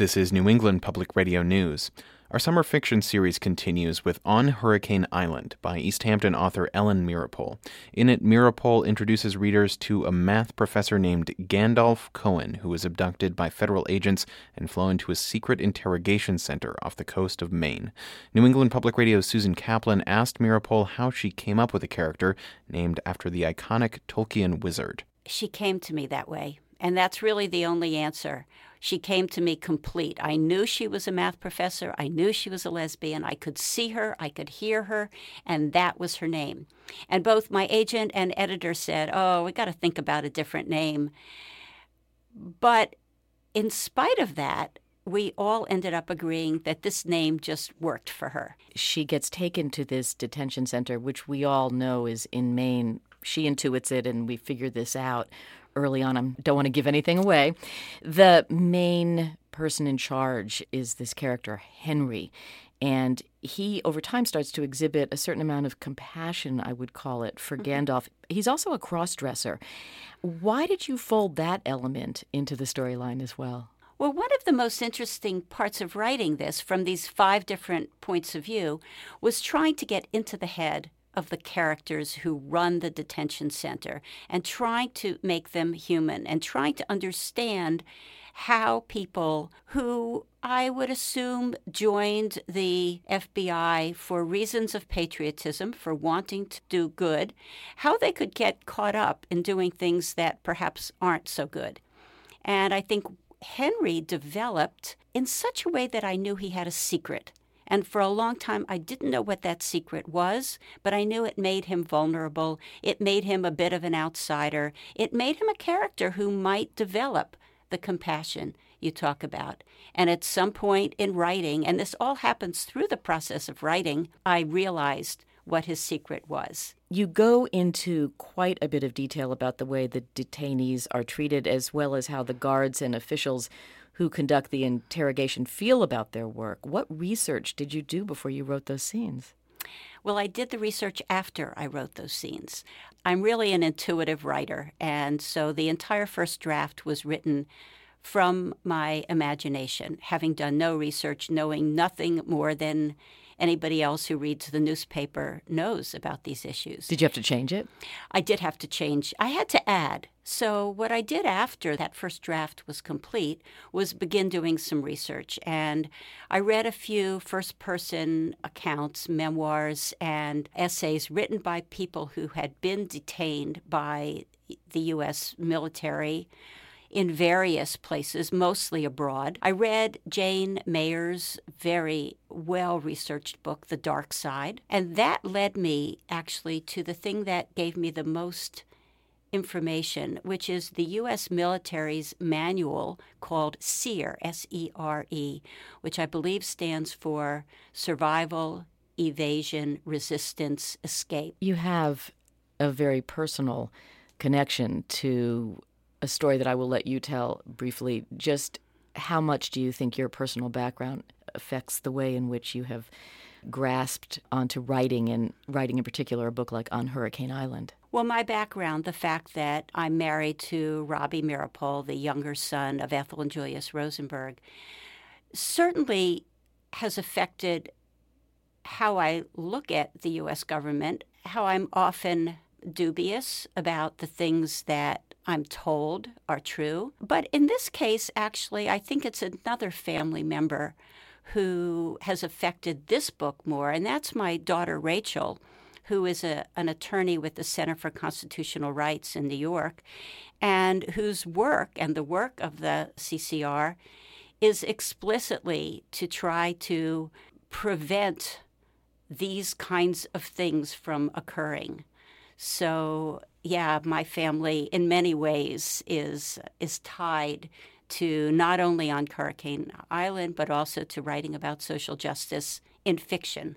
This is New England Public Radio News. Our summer fiction series continues with On Hurricane Island by East Hampton author Ellen Meeropol. In it, Meeropol introduces readers to a math professor named Gandalf Cohen, who was abducted by federal agents and flown to a secret interrogation center off the coast of Maine. New England Public Radio's Susan Kaplan asked Meeropol how she came up with a character named after the iconic Tolkien wizard. She came to me that way, and that's really the only answer she came to me complete. I knew she was a math professor. I knew she was a lesbian. I could see her, I could hear her, and that was her name. And both my agent and editor said, Oh, we got to think about a different name. But in spite of that, we all ended up agreeing that this name just worked for her. She gets taken to this detention center, which we all know is in Maine. She intuits it, and we figure this out early on. I don't want to give anything away. The main person in charge is this character, Henry. And he, over time, starts to exhibit a certain amount of compassion, I would call it, for mm-hmm. Gandalf. He's also a cross dresser. Why did you fold that element into the storyline as well? Well, one of the most interesting parts of writing this from these five different points of view was trying to get into the head of the characters who run the detention center and trying to make them human and trying to understand how people who I would assume joined the FBI for reasons of patriotism, for wanting to do good, how they could get caught up in doing things that perhaps aren't so good. And I think Henry developed in such a way that I knew he had a secret and for a long time, I didn't know what that secret was, but I knew it made him vulnerable. It made him a bit of an outsider. It made him a character who might develop the compassion you talk about. And at some point in writing, and this all happens through the process of writing, I realized what his secret was. You go into quite a bit of detail about the way the detainees are treated, as well as how the guards and officials who conduct the interrogation feel about their work. What research did you do before you wrote those scenes? Well, I did the research after I wrote those scenes. I'm really an intuitive writer, and so the entire first draft was written from my imagination, having done no research, knowing nothing more than anybody else who reads the newspaper knows about these issues. Did you have to change it? I did have to change. I had to add. So, what I did after that first draft was complete was begin doing some research. And I read a few first person accounts, memoirs, and essays written by people who had been detained by the U.S. military in various places, mostly abroad. I read Jane Mayer's very well researched book, The Dark Side, and that led me actually to the thing that gave me the most information, which is the U.S. military's manual called SERE, S E R E, which I believe stands for Survival, Evasion, Resistance, Escape. You have a very personal connection to a story that I will let you tell briefly. Just how much do you think your personal background affects the way in which you have grasped onto writing and writing in particular a book like On Hurricane Island? Well, my background, the fact that I'm married to Robbie Meeropol, the younger son of Ethel and Julius Rosenberg, certainly has affected how I look at the U.S. government, how I'm often dubious about the things that I'm told are true. But in this case, actually, I think it's another family member who has affected this book more, and that's my daughter Rachel, who is a, an attorney with the Center for Constitutional Rights in New York, and whose work and the work of the CCR is explicitly to try to prevent these kinds of things from occurring. So yeah, my family in many ways is is tied to not only on Hurricane Island but also to writing about social justice in fiction.